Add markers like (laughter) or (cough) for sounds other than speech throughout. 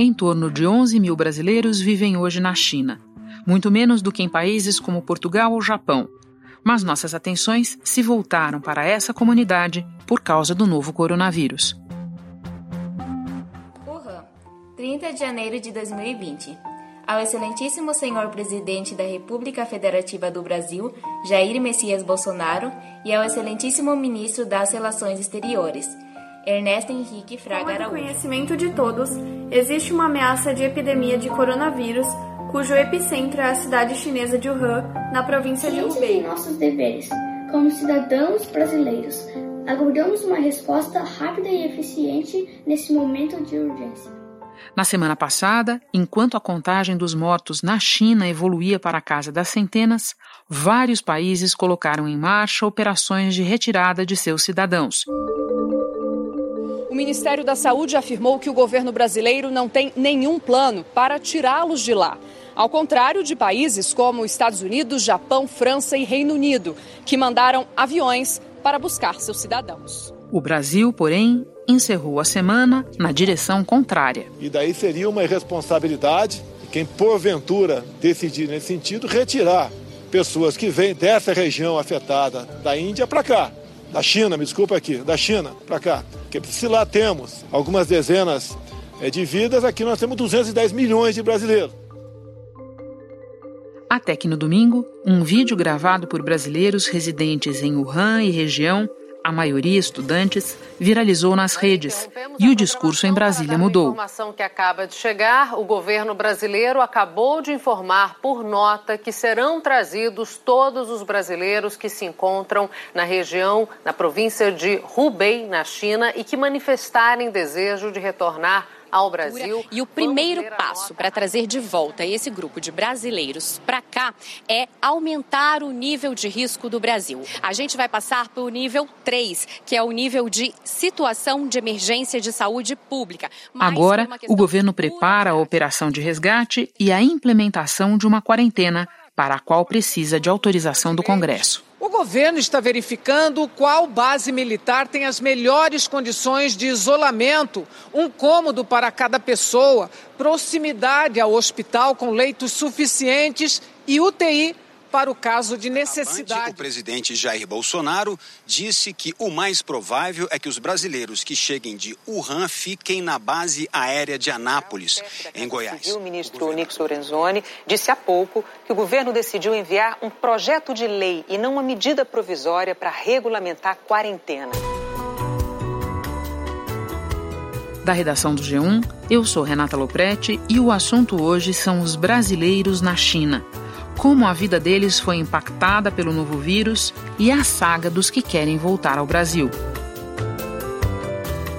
Em torno de 11 mil brasileiros vivem hoje na China, muito menos do que em países como Portugal ou Japão. Mas nossas atenções se voltaram para essa comunidade por causa do novo coronavírus. Wuhan, 30 de janeiro de 2020. Ao excelentíssimo senhor presidente da República Federativa do Brasil, Jair Messias Bolsonaro, e ao excelentíssimo ministro das Relações Exteriores, Ernesto Henrique Fraga Araújo. Conhecimento de todos, existe uma ameaça de epidemia de coronavírus, cujo epicentro é a cidade chinesa de Wuhan, na província de Hubei. nossos deveres, como cidadãos brasileiros, aguardamos uma resposta rápida e eficiente nesse momento de urgência. Na semana passada, enquanto a contagem dos mortos na China evoluía para a casa das centenas, vários países colocaram em marcha operações de retirada de seus cidadãos. O Ministério da Saúde afirmou que o governo brasileiro não tem nenhum plano para tirá-los de lá. Ao contrário de países como Estados Unidos, Japão, França e Reino Unido, que mandaram aviões para buscar seus cidadãos. O Brasil, porém, encerrou a semana na direção contrária. E daí seria uma irresponsabilidade quem porventura decidir nesse sentido retirar pessoas que vêm dessa região afetada da Índia para cá, da China, me desculpa aqui, da China para cá. Porque se lá temos algumas dezenas eh, de vidas, aqui nós temos 210 milhões de brasileiros. Até que no domingo, um vídeo gravado por brasileiros residentes em Wuhan e região a maioria estudantes, viralizou nas redes e o discurso em Brasília mudou. informação que acaba de chegar, o governo brasileiro acabou de informar por nota que serão trazidos todos os brasileiros que se encontram na região, na província de Hubei, na China, e que manifestarem desejo de retornar ao Brasil. E o primeiro passo para trazer de volta esse grupo de brasileiros para cá é aumentar o nível de risco do Brasil. A gente vai passar para o nível 3, que é o nível de situação de emergência de saúde pública. Mas Agora, o governo prepara a operação de resgate e a implementação de uma quarentena para a qual precisa de autorização do Congresso. O governo está verificando qual base militar tem as melhores condições de isolamento, um cômodo para cada pessoa, proximidade ao hospital com leitos suficientes e UTI para o caso de necessidade. o presidente Jair Bolsonaro disse que o mais provável é que os brasileiros que cheguem de Wuhan fiquem na base aérea de Anápolis, em Goiás. O ministro Nix Lorenzoni disse há pouco que o governo decidiu enviar um projeto de lei e não uma medida provisória para regulamentar a quarentena. Da redação do G1, eu sou Renata Loprete e o assunto hoje são os brasileiros na China como a vida deles foi impactada pelo novo vírus e a saga dos que querem voltar ao Brasil.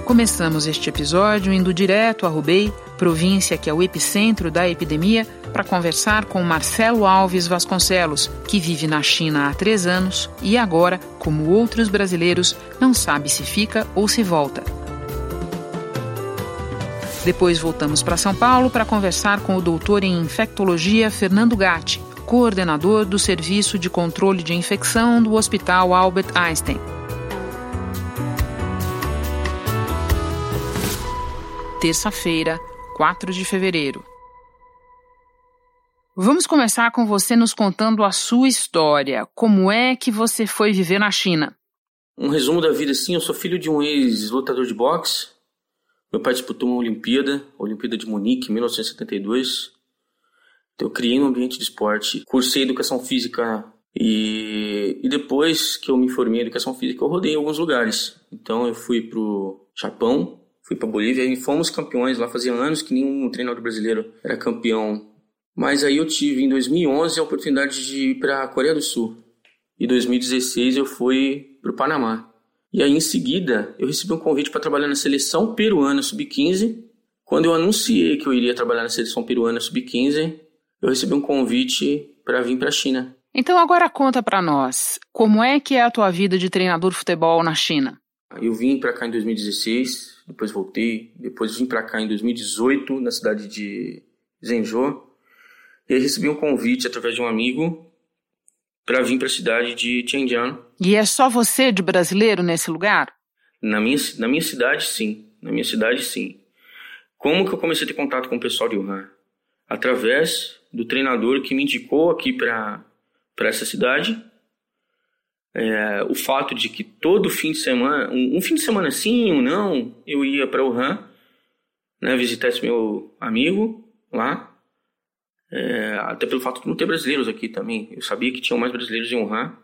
Começamos este episódio indo direto a Hubei, província que é o epicentro da epidemia, para conversar com Marcelo Alves Vasconcelos, que vive na China há três anos e agora, como outros brasileiros, não sabe se fica ou se volta. Depois voltamos para São Paulo para conversar com o doutor em infectologia Fernando Gatti, coordenador do Serviço de Controle de Infecção do Hospital Albert Einstein. Terça-feira, 4 de fevereiro. Vamos começar com você nos contando a sua história. Como é que você foi viver na China? Um resumo da vida, sim. Eu sou filho de um ex-lutador de boxe. Meu pai disputou uma Olimpíada, a Olimpíada de Munique, em 1972. Eu criei um ambiente de esporte, cursei educação física e, e depois que eu me formei em educação física, eu rodei em alguns lugares. Então eu fui pro Japão, fui para Bolívia e fomos campeões lá. Fazia anos que nenhum treinador brasileiro era campeão. Mas aí eu tive em 2011 a oportunidade de ir para a Coreia do Sul. E em 2016 eu fui para o Panamá. E aí em seguida eu recebi um convite para trabalhar na seleção peruana sub-15. Quando eu anunciei que eu iria trabalhar na seleção peruana sub-15, eu recebi um convite para vir para a China. Então agora conta para nós, como é que é a tua vida de treinador de futebol na China? Eu vim para cá em 2016, depois voltei, depois vim para cá em 2018 na cidade de Zhengzhou. E aí recebi um convite através de um amigo para vir para a cidade de Tianjin. E é só você de brasileiro nesse lugar? Na minha, na minha cidade, sim. Na minha cidade, sim. Como que eu comecei a ter contato com o pessoal de Wuhan? Através do treinador que me indicou aqui para essa cidade. É, o fato de que todo fim de semana, um, um fim de semana sim ou não, eu ia para Wuhan, né, visitar esse meu amigo lá. É, até pelo fato de não ter brasileiros aqui também. Eu sabia que tinham mais brasileiros em Wuhan.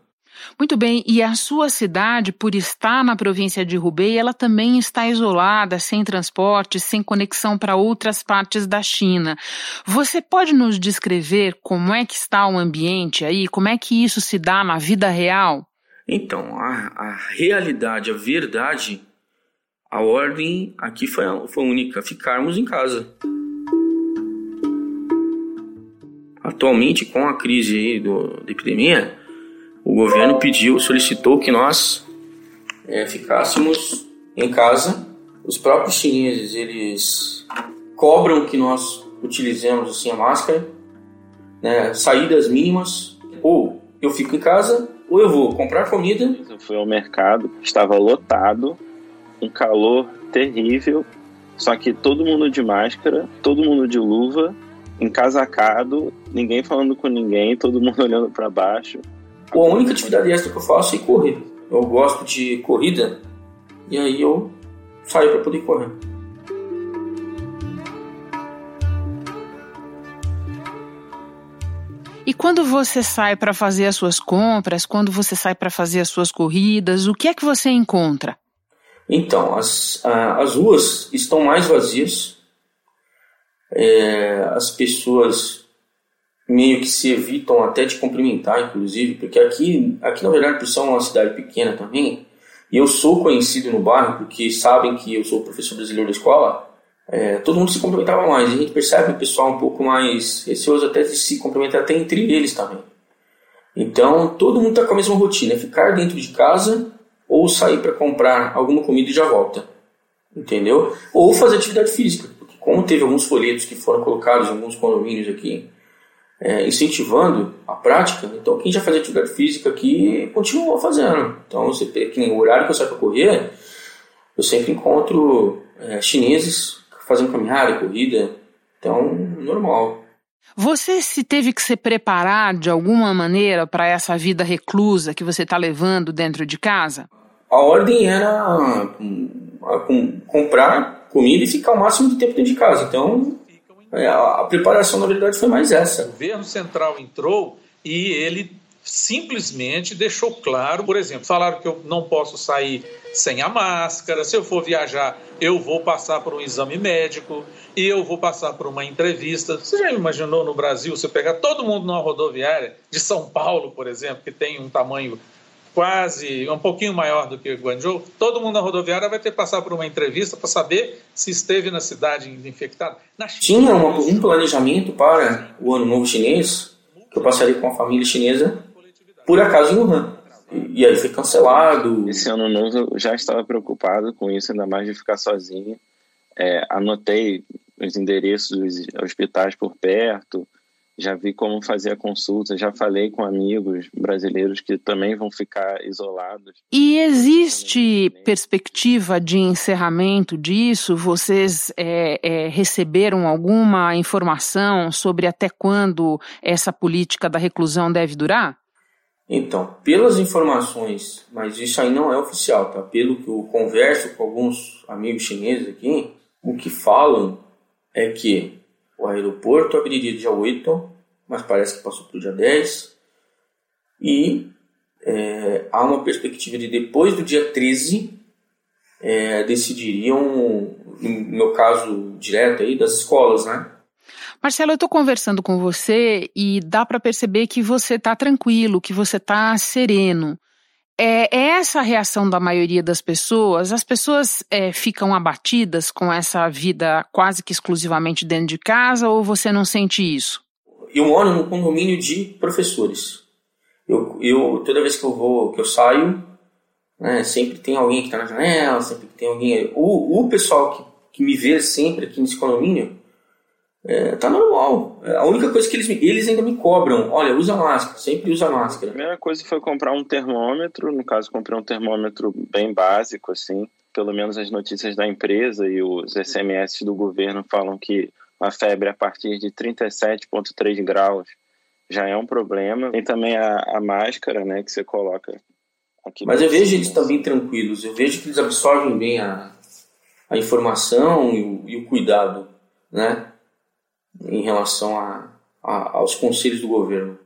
Muito bem, e a sua cidade, por estar na província de Hubei, ela também está isolada, sem transporte, sem conexão para outras partes da China. Você pode nos descrever como é que está o ambiente aí, como é que isso se dá na vida real? Então, a, a realidade, a verdade, a ordem aqui foi, foi única, ficarmos em casa. Atualmente, com a crise do, da epidemia, o governo pediu, solicitou que nós é, ficássemos em casa. Os próprios chineses, eles cobram que nós utilizemos assim a máscara, né, saídas mínimas, ou eu fico em casa, ou eu vou comprar comida. Eu fui ao mercado, estava lotado, um calor terrível, só que todo mundo de máscara, todo mundo de luva, encasacado, ninguém falando com ninguém, todo mundo (laughs) olhando para baixo. A única atividade extra que eu faço é correr. Eu gosto de corrida e aí eu saio para poder correr. E quando você sai para fazer as suas compras, quando você sai para fazer as suas corridas, o que é que você encontra? Então, as, as ruas estão mais vazias, é, as pessoas meio que se evitam até de cumprimentar, inclusive, porque aqui, aqui na verdade, por ser uma cidade pequena também, e eu sou conhecido no bairro porque sabem que eu sou professor brasileiro da escola, é, todo mundo se cumprimentava mais. E a gente percebe o pessoal um pouco mais receoso até de se cumprimentar até entre eles também. Então, todo mundo está com a mesma rotina, é ficar dentro de casa ou sair para comprar alguma comida e já volta. Entendeu? Ou fazer atividade física. Porque como teve alguns folhetos que foram colocados em alguns condomínios aqui, é, incentivando a prática, então quem já fazia atividade física aqui continua fazendo. Então, você, que nem o horário que eu saio para correr, eu sempre encontro é, chineses fazendo caminhada, corrida, então normal. Você se teve que se preparar de alguma maneira para essa vida reclusa que você está levando dentro de casa? A ordem era hum, comprar comida e ficar o máximo de tempo dentro de casa. Então, a preparação, na verdade, foi mais essa. O governo central entrou e ele simplesmente deixou claro, por exemplo, falaram que eu não posso sair sem a máscara, se eu for viajar, eu vou passar por um exame médico e eu vou passar por uma entrevista. Você já imaginou no Brasil, você pegar todo mundo numa rodoviária de São Paulo, por exemplo, que tem um tamanho quase um pouquinho maior do que Guangzhou, todo mundo na rodoviária vai ter que passar por uma entrevista para saber se esteve na cidade infectada. Na Tinha uma, um planejamento para o Ano Novo Chinês, que eu passaria com a família chinesa, por acaso em Wuhan. E, e aí foi cancelado. Esse Ano Novo eu já estava preocupado com isso, ainda mais de ficar sozinho. É, anotei os endereços dos hospitais por perto, já vi como fazer a consulta, já falei com amigos brasileiros que também vão ficar isolados. E existe perspectiva de encerramento disso? Vocês é, é, receberam alguma informação sobre até quando essa política da reclusão deve durar? Então, pelas informações, mas isso aí não é oficial, tá? Pelo que eu converso com alguns amigos chineses aqui, o que falam é que o aeroporto abriria dia 8, mas parece que passou para o dia 10. E é, há uma perspectiva de depois do dia 13 é, decidiriam, no caso direto aí, das escolas, né? Marcelo, eu estou conversando com você e dá para perceber que você está tranquilo, que você está sereno. É, é, essa a reação da maioria das pessoas? As pessoas é, ficam abatidas com essa vida quase que exclusivamente dentro de casa ou você não sente isso? Eu moro num condomínio de professores. Eu, eu toda vez que eu vou, que eu saio, né, sempre tem alguém que está na janela, sempre tem alguém. O, o pessoal que, que me vê sempre aqui nesse condomínio é, tá normal. É, a única coisa que eles, eles ainda me cobram, olha, usa máscara, sempre usa máscara. A primeira coisa foi comprar um termômetro, no caso comprei um termômetro bem básico, assim, pelo menos as notícias da empresa e os SMS do governo falam que a febre a partir de 37,3 graus já é um problema. Tem também a, a máscara, né, que você coloca aqui. Mas eu vejo eles também tranquilos, eu vejo que eles absorvem bem a, a informação e o, e o cuidado, né, em relação a, a, aos conselhos do governo.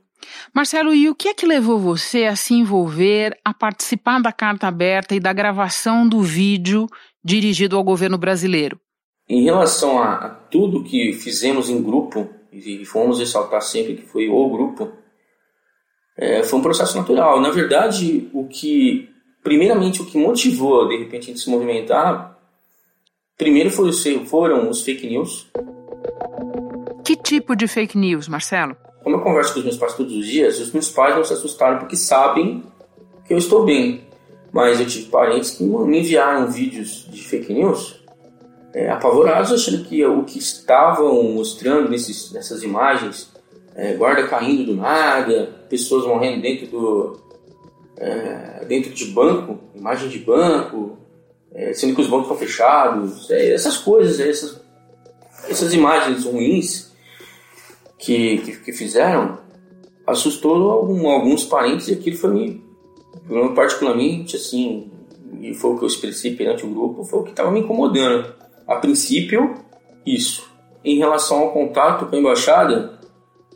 Marcelo, e o que é que levou você a se envolver, a participar da carta aberta e da gravação do vídeo dirigido ao governo brasileiro? Em relação a, a tudo que fizemos em grupo, e fomos ressaltar sempre que foi o grupo, é, foi um processo natural. Na verdade, o que, primeiramente, o que motivou de repente a gente se movimentar, primeiro foi, foram os fake news. Que tipo de fake news, Marcelo? Como eu converso com os meus pais todos os dias, os meus pais não se assustaram porque sabem que eu estou bem. Mas eu tive parentes que me enviaram vídeos de fake news é, apavorados, achando que o que estavam mostrando nesses, nessas imagens, é, guarda caindo do nada, pessoas morrendo dentro do é, dentro de banco, imagem de banco, é, sendo que os bancos estão fechados, é, essas coisas, é, essas, essas imagens ruins que, que, que fizeram, assustou algum, alguns parentes e aquilo foi me, particularmente assim, e foi o que eu expressei perante o grupo, foi o que estava me incomodando a princípio, isso. Em relação ao contato com a embaixada,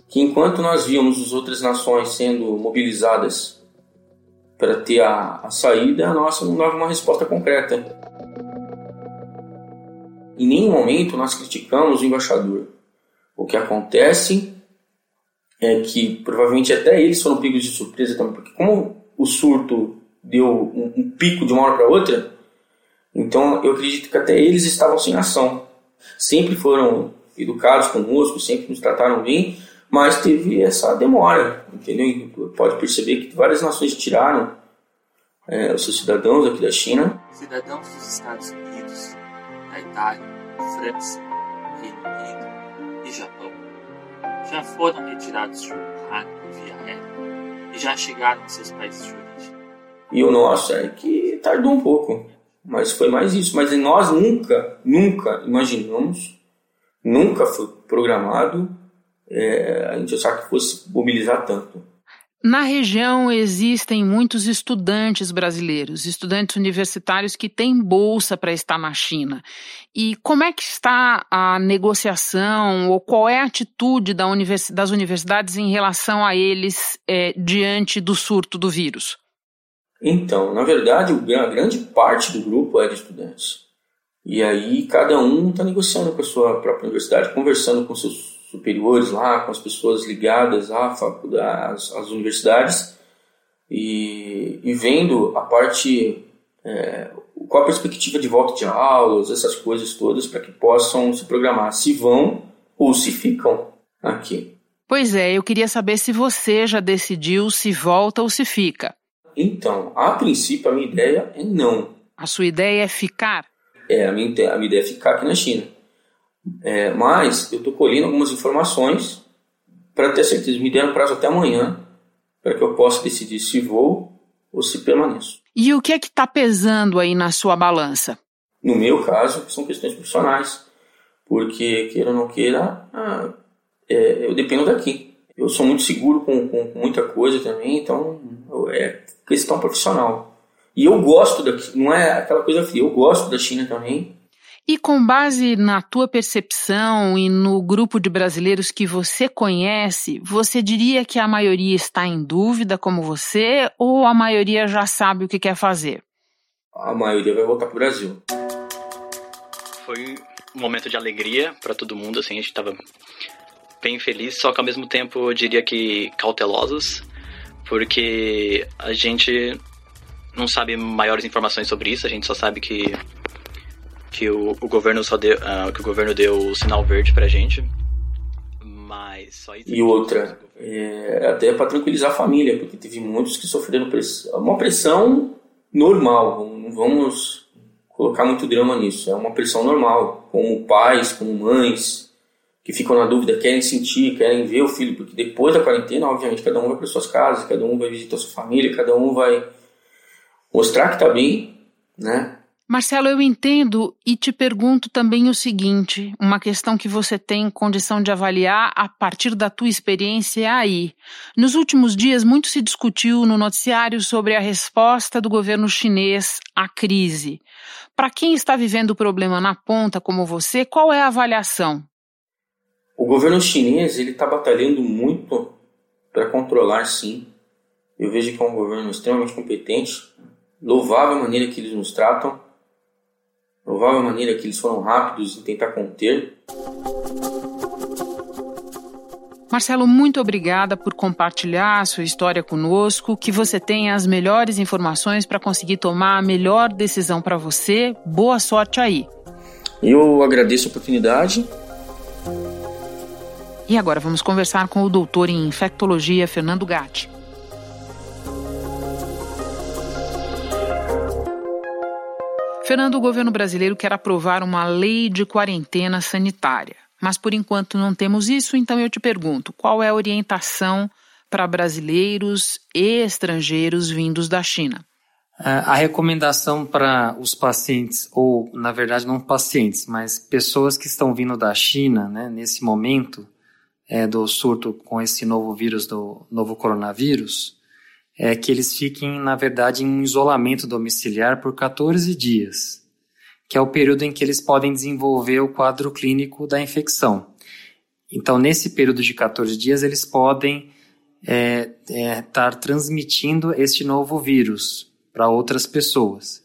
que enquanto nós víamos as outras nações sendo mobilizadas para ter a, a saída, a nossa não dava uma resposta concreta. Em nenhum momento nós criticamos o embaixador. O que acontece é que provavelmente até eles foram pegos de surpresa também, porque como o surto deu um, um pico de uma hora para outra, então, eu acredito que até eles estavam sem ação. Sempre foram educados conosco, sempre nos trataram bem, mas teve essa demora, entendeu? Pode perceber que várias nações tiraram é, os seus cidadãos aqui da China. Cidadãos dos Estados Unidos, da Itália, França, Reino Unido Japão já foram retirados de Wuhan via aérea e já chegaram em seus países de origem. E o nosso é que tardou um pouco. Mas foi mais isso. Mas nós nunca, nunca imaginamos, nunca foi programado é, a gente achar que fosse mobilizar tanto. Na região existem muitos estudantes brasileiros, estudantes universitários que têm bolsa para estar na China. E como é que está a negociação ou qual é a atitude da das universidades em relação a eles é, diante do surto do vírus? Então, na verdade, a grande parte do grupo é de estudantes. E aí cada um está negociando com a sua própria universidade, conversando com seus superiores lá, com as pessoas ligadas à faculdade, às, às universidades e, e, vendo a parte, é, qual a perspectiva de volta de aulas, essas coisas todas, para que possam se programar se vão ou se ficam aqui. Pois é, eu queria saber se você já decidiu se volta ou se fica. Então, a princípio, a minha ideia é não. A sua ideia é ficar? É, a minha, a minha ideia é ficar aqui na China. É, mas eu estou colhendo algumas informações para ter certeza. Me deram prazo até amanhã para que eu possa decidir se vou ou se permaneço. E o que é que está pesando aí na sua balança? No meu caso, são questões profissionais. Porque, queira ou não queira, ah, é, eu dependo daqui. Eu sou muito seguro com, com, com muita coisa também, então é questão profissional. E eu gosto daqui, não é aquela coisa fria, eu gosto da China também. E com base na tua percepção e no grupo de brasileiros que você conhece, você diria que a maioria está em dúvida como você ou a maioria já sabe o que quer fazer? A maioria vai voltar para o Brasil. Foi um momento de alegria para todo mundo, assim, a gente estava bem feliz, só que ao mesmo tempo eu diria que cautelosos, porque a gente não sabe maiores informações sobre isso, a gente só sabe que que o, o governo só deu, uh, que o governo deu o sinal verde pra gente. Mas só isso. E outra, é, até para tranquilizar a família, porque teve muitos que sofreram pressão, uma pressão normal, não vamos colocar muito drama nisso, é uma pressão normal, como pais, como mães, que ficam na dúvida, querem sentir, querem ver o filho, porque depois da quarentena, obviamente, cada um vai para suas casas, cada um vai visitar sua família, cada um vai mostrar que está bem, né? Marcelo, eu entendo e te pergunto também o seguinte, uma questão que você tem condição de avaliar a partir da tua experiência aí. Nos últimos dias, muito se discutiu no noticiário sobre a resposta do governo chinês à crise. Para quem está vivendo o problema na ponta, como você, qual é a avaliação? O governo chinês ele está batalhando muito para controlar, sim. Eu vejo que é um governo extremamente competente, louvável a maneira que eles nos tratam Louvável a maneira que eles foram rápidos em tentar conter. Marcelo, muito obrigada por compartilhar a sua história conosco. Que você tenha as melhores informações para conseguir tomar a melhor decisão para você. Boa sorte aí. Eu agradeço a oportunidade. E agora vamos conversar com o doutor em infectologia, Fernando Gatti. Fernando, o governo brasileiro quer aprovar uma lei de quarentena sanitária. Mas por enquanto não temos isso, então eu te pergunto: qual é a orientação para brasileiros e estrangeiros vindos da China? É, a recomendação para os pacientes, ou na verdade não pacientes, mas pessoas que estão vindo da China, né, nesse momento é, do surto com esse novo vírus, do novo coronavírus, é que eles fiquem, na verdade, em um isolamento domiciliar por 14 dias, que é o período em que eles podem desenvolver o quadro clínico da infecção. Então, nesse período de 14 dias, eles podem estar é, é, transmitindo este novo vírus para outras pessoas.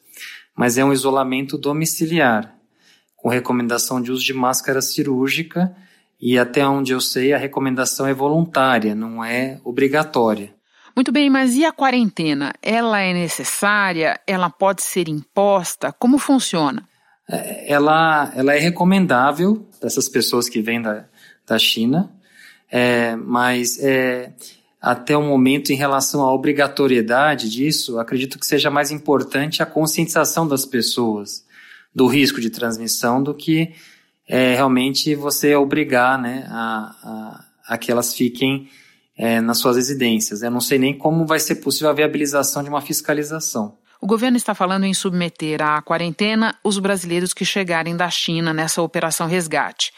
Mas é um isolamento domiciliar, com recomendação de uso de máscara cirúrgica, e até onde eu sei, a recomendação é voluntária, não é obrigatória. Muito bem, mas e a quarentena? Ela é necessária? Ela pode ser imposta? Como funciona? É, ela, ela é recomendável para essas pessoas que vêm da, da China, é, mas é, até o momento, em relação à obrigatoriedade disso, acredito que seja mais importante a conscientização das pessoas do risco de transmissão do que é, realmente você obrigar né, a, a, a que elas fiquem é, nas suas residências. Eu não sei nem como vai ser possível a viabilização de uma fiscalização. O governo está falando em submeter à quarentena os brasileiros que chegarem da China nessa operação resgate.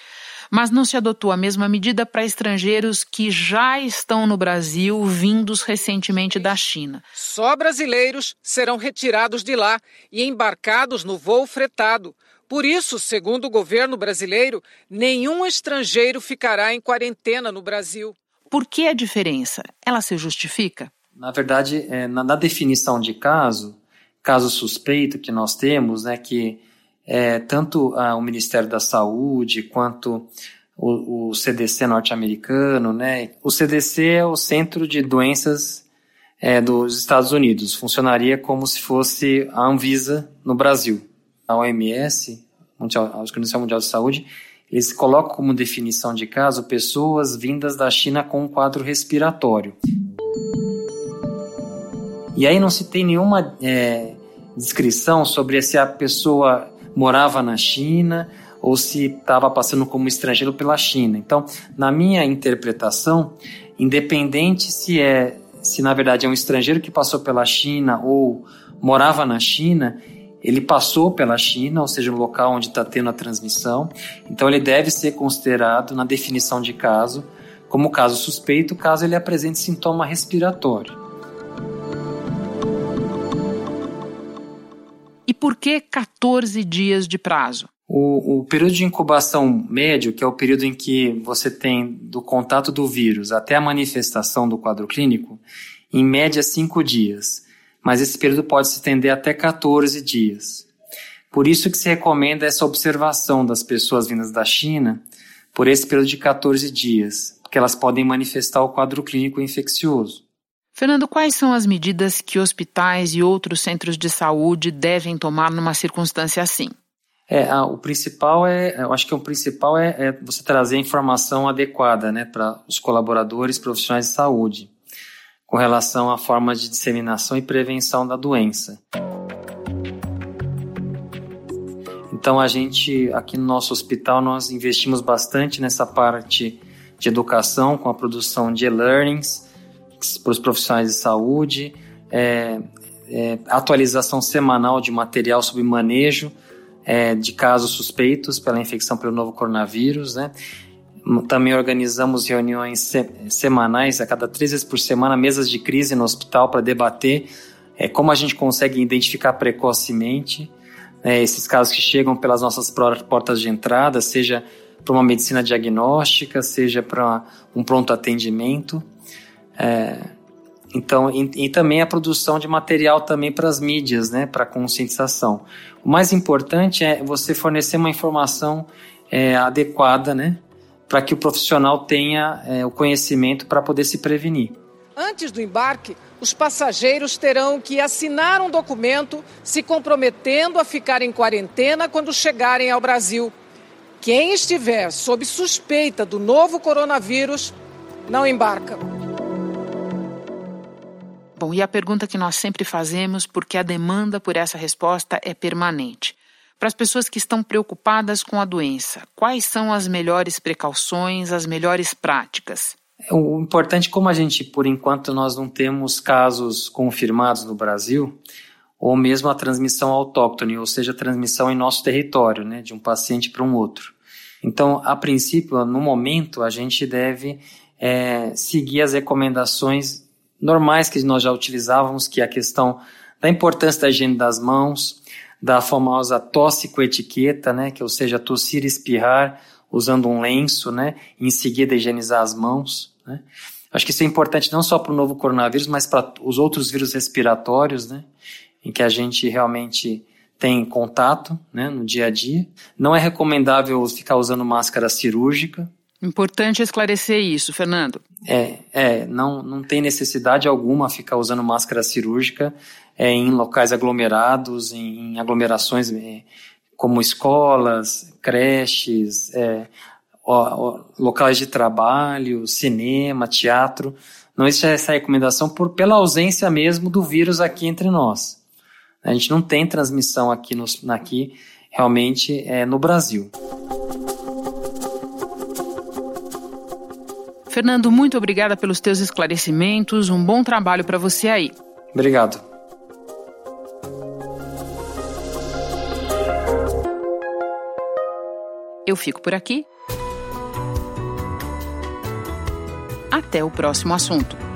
Mas não se adotou a mesma medida para estrangeiros que já estão no Brasil, vindos recentemente da China. Só brasileiros serão retirados de lá e embarcados no voo fretado. Por isso, segundo o governo brasileiro, nenhum estrangeiro ficará em quarentena no Brasil. Por que a diferença? Ela se justifica? Na verdade, é, na, na, definição de caso, caso suspeito que nós temos, né, que é, tanto ah, o Ministério da Saúde quanto o, o CDC norte-americano, né, o CDC é o Centro de Doenças é, dos Estados Unidos, funcionaria como se fosse a Anvisa no Brasil. A OMS, a Organização Mundial de Saúde, eles colocam como definição de caso pessoas vindas da China com um quadro respiratório. E aí não se tem nenhuma é, descrição sobre se a pessoa morava na China ou se estava passando como estrangeiro pela China. Então, na minha interpretação, independente se é se na verdade é um estrangeiro que passou pela China ou morava na China, ele passou pela China, ou seja, o local onde está tendo a transmissão, então ele deve ser considerado na definição de caso como caso suspeito, caso ele apresente sintoma respiratório. E por que 14 dias de prazo? O, o, período de incubação médio, que é o período em que você tem do contato do vírus até a manifestação do quadro clínico, em média 5 dias mas esse período pode se estender até 14 dias. Por isso que se recomenda essa observação das pessoas vindas da China por esse período de 14 dias, porque elas podem manifestar o quadro clínico infeccioso. Fernando, quais são as medidas que hospitais e outros centros de saúde devem tomar numa circunstância assim? É, o principal é, eu acho que o principal é, é você trazer informação adequada, né, para os colaboradores profissionais de saúde com relação à forma de disseminação e prevenção da doença. Então a gente aqui no nosso hospital nós investimos bastante nessa parte de educação com a produção de e-learnings para os profissionais de saúde, é, é, atualização semanal de material sobre manejo é, de casos suspeitos pela infecção pelo novo coronavírus, né? Também organizamos reuniões se semanais, a cada três vezes por semana, mesas de crise no hospital para debater é, como a gente consegue identificar precocemente é, esses casos que chegam pelas nossas portas de entrada, seja para uma medicina diagnóstica, seja para um pronto atendimento. É, então, e, e, também a produção de material também para as mídias, né, para conscientização. O mais importante é você fornecer uma informação é, adequada, né, para que o profissional tenha é, o conhecimento para poder se prevenir. Antes do embarque, os passageiros terão que assinar um documento se comprometendo a ficar em quarentena quando chegarem ao Brasil. Quem estiver sob suspeita do novo coronavírus não embarca. Bom, e a pergunta que nós sempre fazemos, porque a demanda por essa resposta é permanente. Para as pessoas que estão preocupadas com a doença, quais são as melhores precauções, as melhores práticas? O importante, como a gente, por enquanto, nós não temos casos confirmados no Brasil, ou mesmo a transmissão autóctone, ou seja, a transmissão em nosso território, né, de um paciente para um outro. Então, a princípio, no momento, a gente deve é, seguir as recomendações normais que nós já utilizávamos, que é a questão da importância da higiene das mãos, da famosa tosse com etiqueta, né, que ou seja, tossir e espirrar usando um lenço, né, e em seguida higienizar as mãos, né. Acho que isso é importante não só para o novo coronavírus, mas para os outros vírus respiratórios, né, em que a gente realmente tem contato, né, no dia a dia. Não é recomendável ficar usando máscara cirúrgica, Importante esclarecer isso, Fernando. É, é não, não tem necessidade alguma ficar usando máscara cirúrgica é, em locais aglomerados, em, aglomerações é, como escolas, creches, é, locais de trabalho, cinema, teatro. Não existe essa recomendação por, pela ausência mesmo do vírus aqui entre nós. A gente não tem transmissão aqui, no, aqui realmente é, no Brasil. Fernando, muito obrigada pelos teus esclarecimentos. Um bom trabalho para você aí. Obrigado. Eu fico por aqui. Até o próximo assunto.